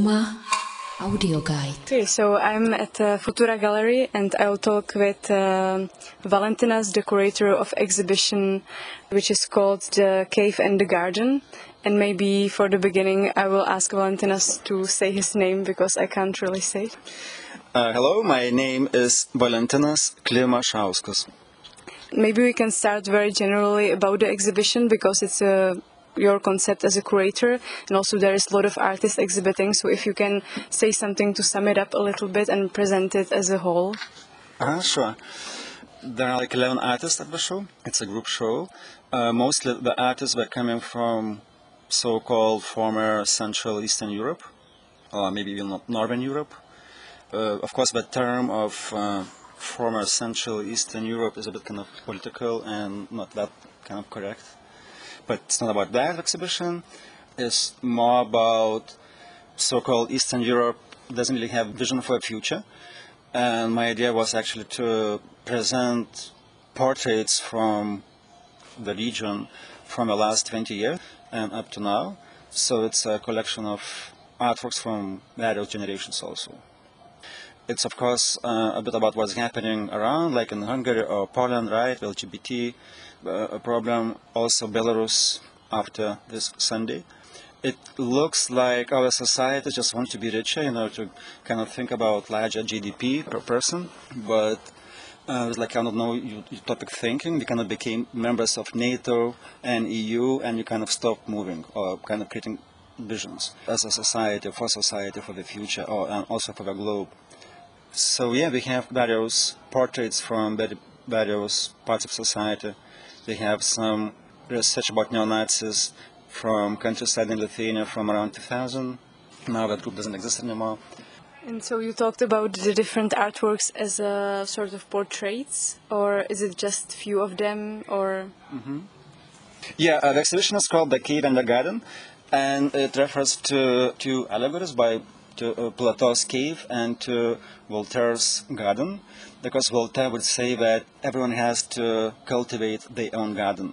Uma audio guide. Okay, so I'm at uh, Futura Gallery and I'll talk with uh, Valentinas, the curator of exhibition, which is called The Cave and the Garden. And maybe for the beginning, I will ask Valentinas to say his name because I can't really say. Uh, hello, my name is Valentinas Klimašauskas. Maybe we can start very generally about the exhibition because it's a your concept as a curator and also there is a lot of artists exhibiting so if you can say something to sum it up a little bit and present it as a whole. Uh, sure. There are like 11 artists at the show. It's a group show. Uh, mostly the artists were coming from so-called former central eastern europe or maybe even northern europe. Uh, of course the term of uh, former central eastern europe is a bit kind of political and not that kind of correct but it's not about that exhibition. It's more about so-called Eastern Europe doesn't really have vision for the future. And my idea was actually to present portraits from the region from the last 20 years and up to now. So it's a collection of artworks from various generations also. It's of course uh, a bit about what's happening around, like in Hungary or Poland, right? LGBT uh, problem, also Belarus after this Sunday. It looks like our society just wants to be richer, you know, to kind of think about larger GDP per person, but uh, it was like kind of no utopic thinking. We kind of became members of NATO and EU, and you kind of stopped moving or kind of creating visions as a society, for society, for the future, or and also for the globe. So yeah, we have various portraits from various parts of society We have some research about neo-Nazis from countryside in Lithuania from around 2000. Now that group doesn't exist anymore. And so you talked about the different artworks as a sort of portraits, or is it just few of them, or? Mm-hmm. Yeah, uh, the exhibition is called "The Cave and the Garden," and it refers to two allegories by to uh, Plato's cave and to Voltaire's garden, because Voltaire would say that everyone has to cultivate their own garden.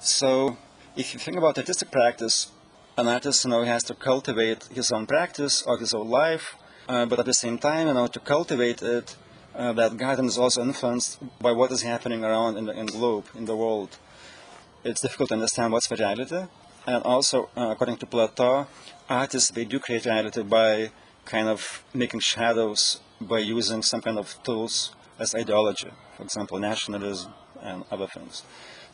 So, if you think about artistic practice, an artist you know has to cultivate his own practice or his own life, uh, but at the same time, you know, to cultivate it, uh, that garden is also influenced by what is happening around in the, in the globe, in the world. It's difficult to understand what's reality, and also, uh, according to Plato, artists they do create reality by kind of making shadows by using some kind of tools as ideology, for example, nationalism and other things.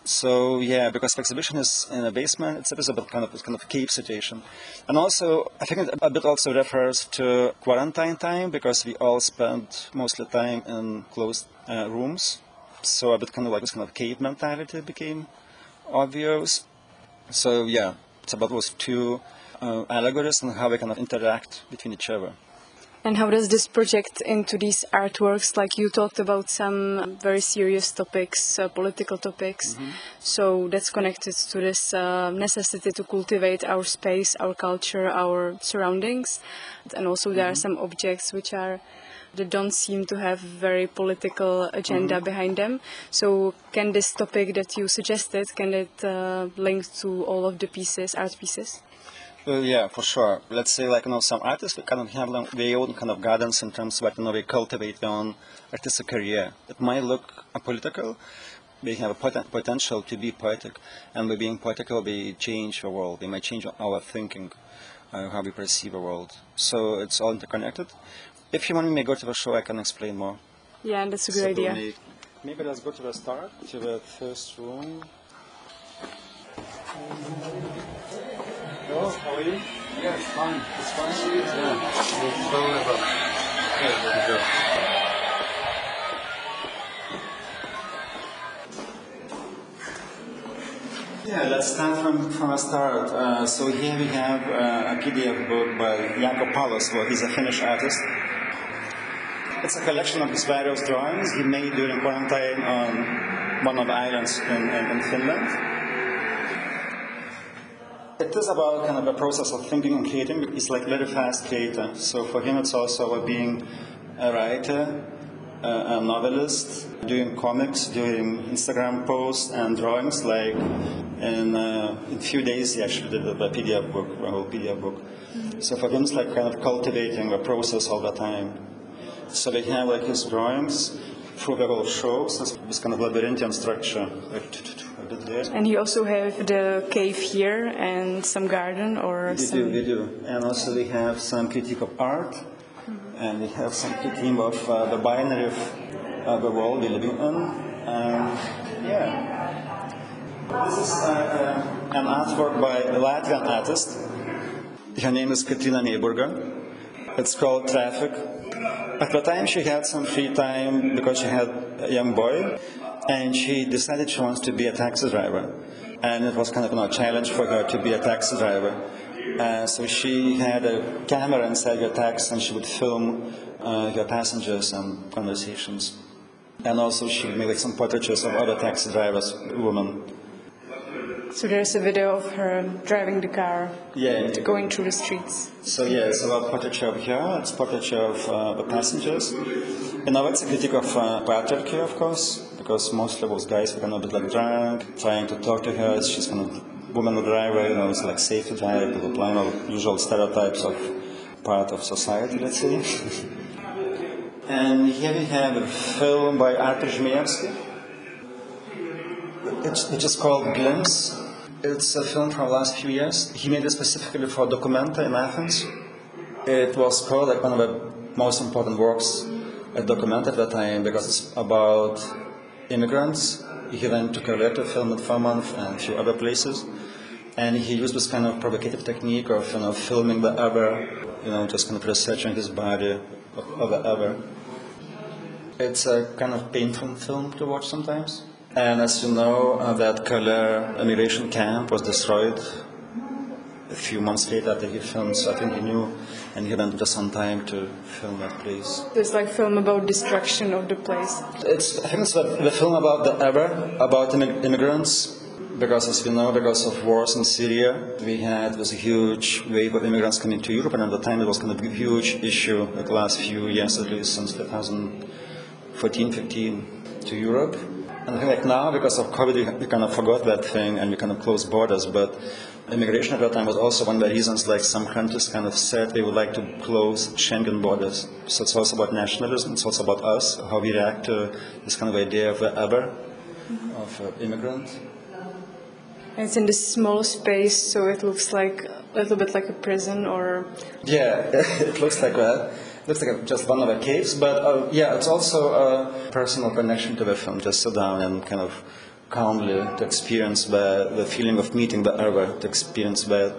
So yeah, because the exhibition is in a basement, it's, a bit kind of kind of cave situation, and also I think it a bit also refers to quarantine time because we all spend mostly time in closed uh, rooms. So a bit kind of like this kind of cave mentality became obvious. So yeah, it's about those two uh, allegories and how we kind of interact between each other. And how does this project into these artworks? Like you talked about some very serious topics, uh, political topics. Mm-hmm. So that's connected to this uh, necessity to cultivate our space, our culture, our surroundings. And also there mm-hmm. are some objects which are that don't seem to have very political agenda mm-hmm. behind them. So can this topic that you suggested can it uh, link to all of the pieces, art pieces? Uh, yeah, for sure. Let's say like you know some artists kind of have their own kind of gardens in terms of you know they cultivate their own artistic career. It might look apolitical. They have a poten- potential to be poetic, and by being poetical, they change the world. They might change our thinking, uh, how we perceive the world. So it's all interconnected. If you want me to go to the show, I can explain more. Yeah, and that's a good so idea. Maybe, maybe let's go to the start, to the first room. Hello, how are you? Yeah, it's fine. It's fine. Yeah. We'll slowly up. Okay, there we go. Yeah, let's start from, from a start. Uh, so here we have uh, a PDF book by Jaakko Well, He's a Finnish artist. It's a collection of his various drawings he made during quarantine on one of the islands in, in, in Finland it is about kind of a process of thinking and creating. It's like very fast creator. So for him, it's also about being a writer, a novelist, doing comics, doing Instagram posts and drawings. Like in, uh, in a few days, he actually did a PDF book, a whole PDF book. So for him, it's like kind of cultivating the process all the time. So we have like his drawings through the whole shows, this, this kind of labyrinthian structure. Like, a bit there. And you also have the cave here and some garden or We some. do, we do. And also we have some critique of art, and we have some critique of uh, the binary of uh, the world we're living in. And yeah. This is uh, uh, an artwork by a Latvian artist. Her name is Katrīna Neiburga. It's called Traffic. At the time, she had some free time because she had a young boy, and she decided she wants to be a taxi driver. And it was kind of you know, a challenge for her to be a taxi driver. Uh, so she had a camera inside her taxi, and she would film uh, her passengers and conversations. And also, she made like, some portraits of other taxi drivers, women. So there's a video of her driving the car, Yeah, going through the streets. So yeah, it's about portraiture of her, it's portraiture of uh, the passengers. And now it's a critique of uh, patriarchy, of course, because mostly those guys were kind of a bit like drunk, trying to talk to her. She's kind of woman driver, you know, it's like safety driver, blah, blah, blah, know, usual stereotypes of part of society, let's say. and here we have a film by Artur Żmijewski. It's, it's just called Glimpse. It's a film from the last few years. He made it specifically for Documenta in Athens. It was called like one of the most important works at Documenta at that time because it's about immigrants. He then took a to film it for a month and a few other places. And he used this kind of provocative technique of you know, filming the other, you know, just kind of researching his body of, of the other. It's a kind of painful film to watch sometimes. And as you know, uh, that Calais immigration camp was destroyed a few months later after he filmed, so I think he knew, and he went just on time to film that place. There's like film about destruction of the place. It's, I think it's the, the film about the ever, about immig- immigrants, because as we know, because of wars in Syria, we had this huge wave of immigrants coming to Europe, and at the time it was kind of a huge issue, like the last few years at least, since 2014, 15, to Europe. And I think like now, because of COVID, we, kind of forgot that thing and we kind of closed borders. But immigration at that time was also one of the reasons, like some countries kind of said they would like to close Schengen borders. So it's also about nationalism. It's also about us, how we react to this kind of idea of the other, of uh, immigrant. It's in this small space, so it looks like a little bit like a prison or. Yeah, it looks like that. Looks like just one of the caves, but uh, yeah, it's also a personal connection to the film. Just sit down and kind of calmly to experience the, the feeling of meeting the other, to experience the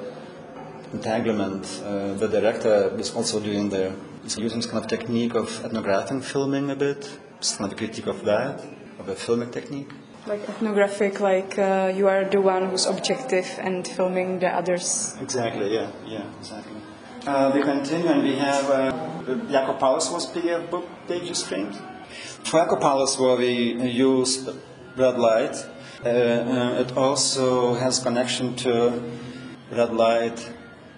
entanglement. Uh, the director is also doing there. He's using this kind of technique of ethnographic filming a bit. It's kind of a critique of that, of the filming technique. Like ethnographic, like uh, you are the one who's objective and filming the others. Exactly, yeah, yeah, exactly. Uh, we continue and we have uh, Pallasvuo's PDF book pages framed. For Jaakko Pallasvuo, where we use red light, uh, uh, it also has connection to red light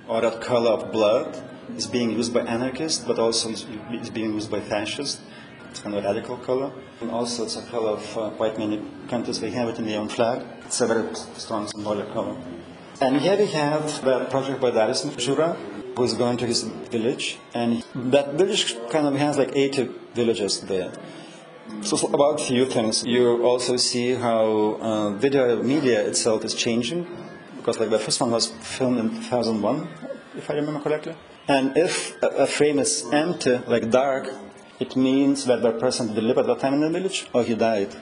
or that color of blood. It's being used by anarchists, but also it's, being used by fascists. It's kind of a radical color. And also, it's a color of uh, quite many countries. They have it in their own flag. It's a very strong symbolic color. And here we have the project by Darius Žiūra, who is going to his village. And that village kind of has like 80 villages there. So about a few things. You also see how uh, video media itself is changing, because like the first one was filmed in 2001, if I remember correctly. And if a, a frame is empty, like dark, it means that the person didn't at that time in the village, or he died,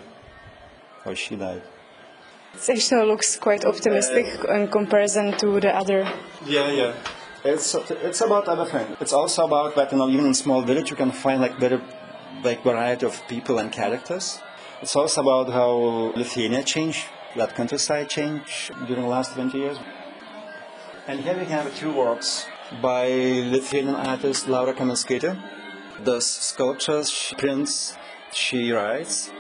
or she died. It actually looks quite optimistic in comparison to the other. Yeah, yeah. It's it's about everything. It's also about that you know even in small village you can find like very like variety of people and characters. It's also about how Lithuania changed, that countryside changed during the last 20 years. And here we have two works by Lithuanian artist Laura Kaminskaitė. The sculptures she prints, she writes.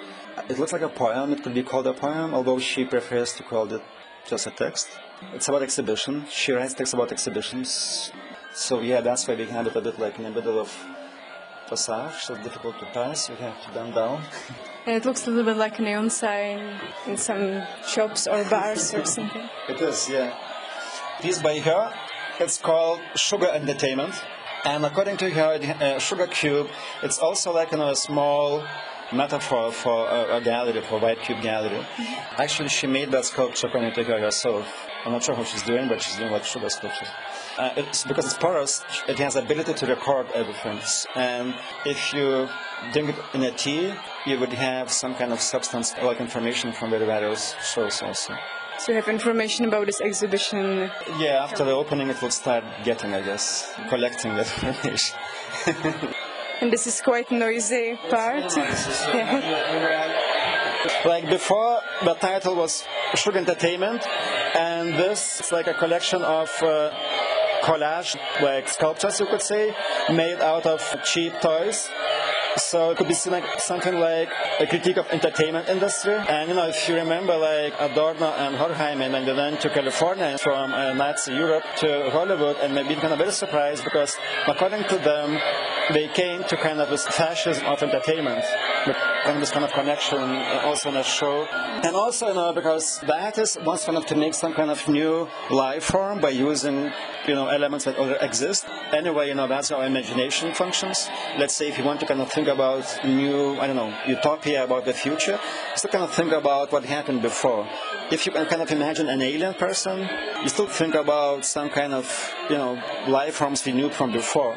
It looks like a poem, it could be called a poem, although she prefers to call it just a text. It's about exhibition. She writes texts about exhibitions. So yeah, that's why we have it a bit like in the middle of passage, so difficult to pass. We have to bend down. And it looks a little bit like a neon sign in some shops or bars or something. It is, yeah. Piece by her, It's called Sugar Entertainment. And according to her, uh, Sugar Cube, it's also like you know, a small metaphor for a, a gallery, for White Cube Gallery. Mm-hmm. Actually, she made that sculpture according to her herself. I'm not sure how she's doing, but she's doing like sugar sculpture. Uh, it's because it's porous, it has the ability to record everything. And if you drink it in a tea, you would have some kind of substance like information from the various shows also. So you have information about this exhibition? Yeah, after the opening it will start getting, I guess, collecting that information. and this is quite noisy part. yeah. Like before, the title was Sugar Entertainment, and this is like a collection of uh, collage, like sculptures, you could say, made out of cheap toys. So it could be seen like something like a critique of entertainment industry. And you know, if you remember, like Adorno and Horkheimer, and they went to California from uh, Nazi Europe to Hollywood, and maybe kind of very surprised because, according to them, they came to kind of this fascism of entertainment. And this kind of connection uh, also in a show. And also, you know, because the artist wants kind of to make some kind of new life form by using, you know, elements that already exist. Anyway, you know, that's how imagination functions. Let's say if you want to kind of think about new, I don't know, utopia about the future, still kind of think about what happened before. If you can kind of imagine an alien person, you still think about some kind of, you know, life forms we knew from before.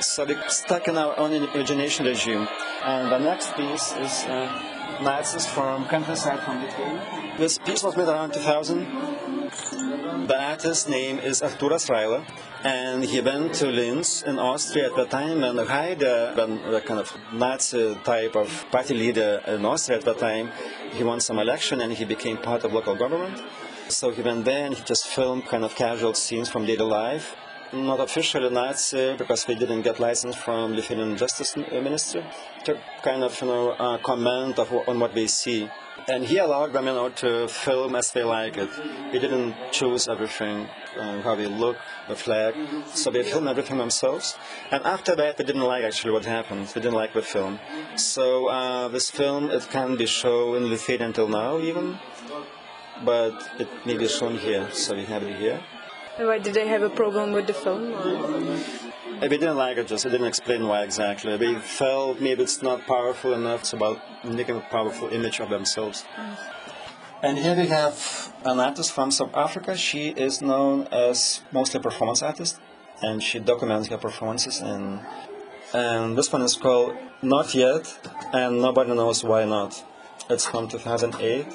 So we're stuck in our own imagination regime. And the next piece is uh, Nazis from countryside from Lithuania. This piece was made around 2000. The artist's name is Artūras Raila, and he went to Linz in Austria at the time when Haider, the kind of Nazi type of party leader in Austria at the time, he won some election and he became part of local government. So he went there and he just filmed kind of casual scenes from daily life not officially Nazi because we didn't get license from Lithuanian Justice Ministry to kind of you know uh, comment of, on what they see. And he allowed them you know to film as they like it. He didn't choose everything, uh, how they look, the flag. So they filmed everything themselves. And after that, they didn't like actually what happened. They didn't like the film. So uh, this film it can be shown in Lithuania until now even, but it may be shown here. So we have it here. Why did they have a problem with the film? They didn't like it, just they didn't explain why exactly. They felt maybe it's not powerful enough. It's about making a powerful image of themselves. And here we have an artist from South Africa. She is known as mostly a performance artist, and she documents her performances. And and this one is called Not Yet, and nobody knows why not. It's from 2008.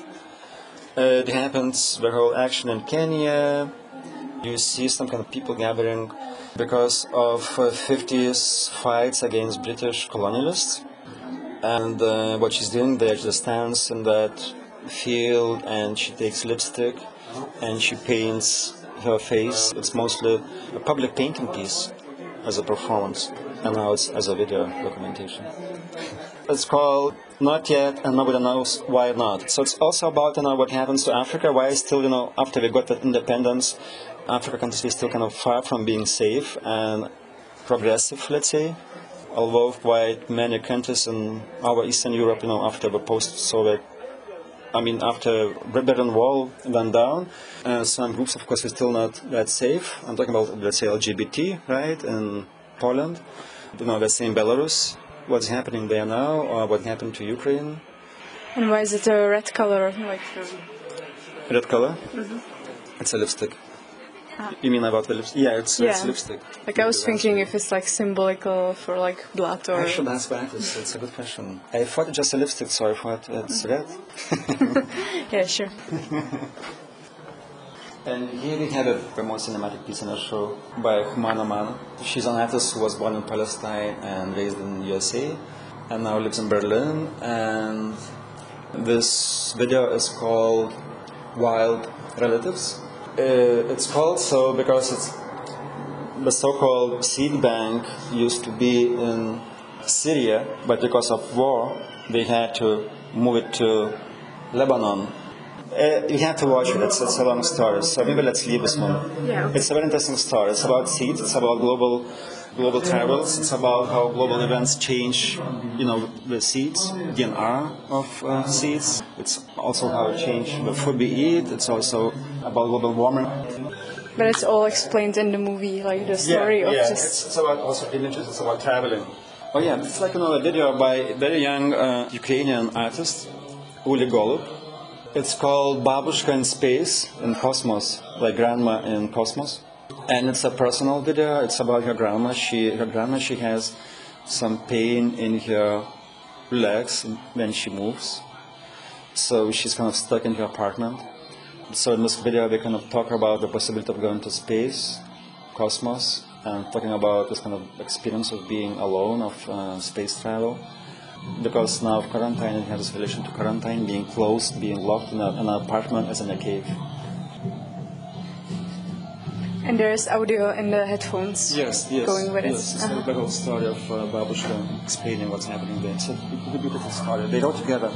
Uh, it happens the whole action in Kenya, you see some kind of people gathering because of uh, 50s fights against British colonialists. And uh, what she's doing there, she stands in that field and she takes lipstick and she paints her face. It's mostly a public painting piece as a performance, and now it's as a video documentation. It's called Not Yet, and nobody knows why not. So it's also about you know what happens to Africa. Why still you know after we got that independence, Africa countries is still kind of far from being safe and progressive, let's say. Although quite many countries in our Eastern Europe, you know, after the post-Soviet, I mean, after the Berlin Wall went down, uh, some groups, of course, are still not that safe. I'm talking about, let's say, LGBT, right, in Poland. You know, let's say in Belarus, what's happening there now, or what happened to Ukraine. And why is it a red color? Like red color? Mm-hmm. It's a lipstick. You mean about the lipstick? Yeah, it's, yeah. it's lipstick. Like I was thinking if it's like symbolical for like blood or. I should ask that. It's, it's a good question. I thought it's just a lipstick, so I thought it's mm. red. yeah, sure. and here we have a very more cinematic piece in our show by Jumana Manna. She's an artist who was born in Palestine and raised in USA, and now lives in Berlin. And this video is called Wild Relatives Uh, it's called so because it's the so-called seed bank used to be in Syria, but because of war, they had to move it to Lebanon. Uh, you have to watch it. It's, it's a long story. So maybe let's leave this one. Yeah. It's a very interesting story. It's about seeds. It's about global global travels. It's about how global events change, you know, the seeds, DNA of uh, seeds. It's also how it changes the food we eat. It's also about global warming. But it's all explained in the movie, like the story yeah, of yeah. just. It's, it's about also images. It's about traveling. Oh yeah, it's like another video by a very young uh, Ukrainian artist, Uli Golub. It's called Babushka in Space in Cosmos, like grandma in Cosmos. And it's a personal video. It's about her grandma. She, her grandma, she has some pain in her legs when she moves. So she's kind of stuck in her apartment. So in this video, we kind of talk about the possibility of going to space, cosmos, and talking about this kind of experience of being alone, of uh, space travel. Because now of quarantine, it has this relation to quarantine, being closed, being locked in, a, in an apartment as in a cave. And there's audio in the headphones. Yes, yes. Going with it. yes. It's Uh-huh. the whole story of uh, Babushka explaining what's happening there. It's a, it's a beautiful story. They wrote together.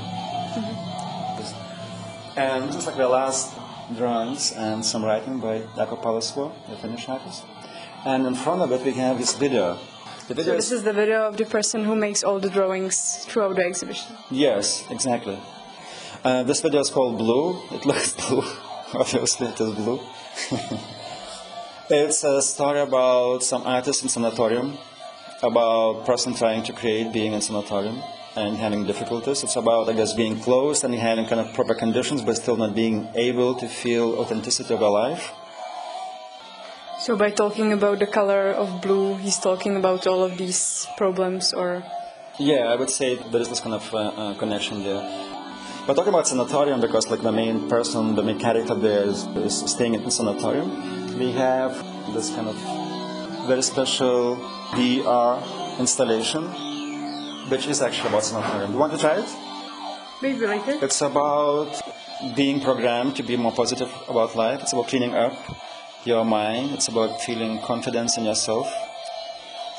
And this is like the last drawings and some writing by Jaakko Pallasvuo, the Finnish artist. And in front of it we have this video. The video So this is the video of the person who makes all the drawings throughout the exhibition. Yes, exactly. Uh, this video is called Blue. It looks blue. Obviously, it is blue. it's a story about some artist in sanatorium, about person trying to create being in sanatorium and having difficulties. It's about, I guess, being closed and having kind of proper conditions, but still not being able to feel authenticity of life. So by talking about the color of blue, he's talking about all of these problems or Yeah, I would say there is this kind of uh, uh, connection there. But talking about sanatorium, because like the main person, the main character there is, is staying in the sanatorium, we have this kind of very special VR installation, which is actually about sanatorium. Do you want to try it? maybe later. It's about being programmed to be more positive about life. It's about cleaning up your mind. It's about feeling confidence in yourself.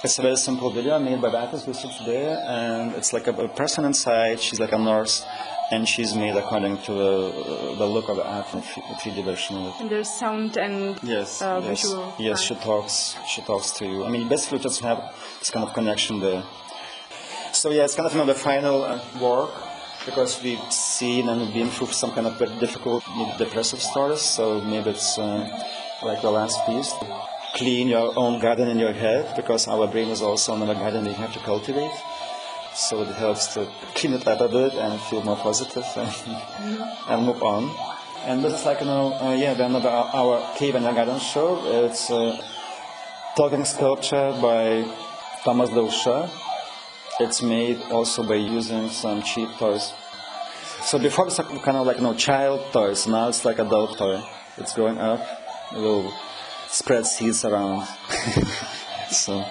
It's a very simple video made by who sits there, and it's like a, a person inside. She's like a nurse, and she's made according to the, the look of the art in 3D version of it. And there's sound and Yes, uh, yes, visual. yes. She talks. She talks to you. I mean, basically, just have this kind of connection there. So yeah, it's kind of the final uh, work because we've seen and been through some kind of very difficult, depressive stories. So maybe it's uh, like the last piece. Clean your own garden in your head because our brain is also another garden we have to cultivate. So it helps to clean it up a bit and feel more positive and, and move on. And this is like, you know, uh, yeah, the another our cave and garden show. It's a talking sculpture by Tomas Daukša. It's made also by using some cheap toys. So before it's kind of like you know child toys. Now it's like adult toy. It's growing up. It will spread seeds around. so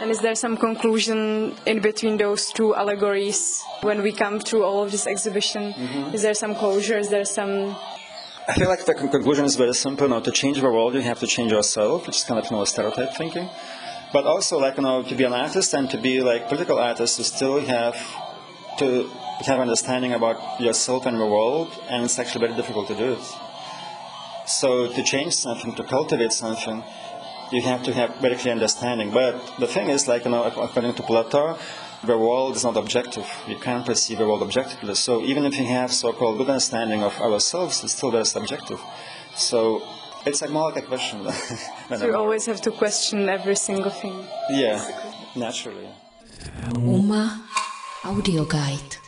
And is there some conclusion in between those two allegories when we come through all of this exhibition? Mm-hmm. Is there some closure? Is there some I feel like the con- conclusion is very simple. Now, to change the world, you have to change yourself, which is kind of you know stereotype thinking. But also, like you know, to be an artist and to be like political artist, you still have to have understanding about yourself and the world, and it's actually very difficult to do it. So to change something, to cultivate something, you have to have very clear understanding. But the thing is, like you know, according to Plato, the world is not objective. You can't perceive the world objectively. So even if you have so-called good understanding of ourselves, it's still very subjective. So it's like more like a question. so you always have to question every single thing? yeah, naturally. Uma Audio Guide.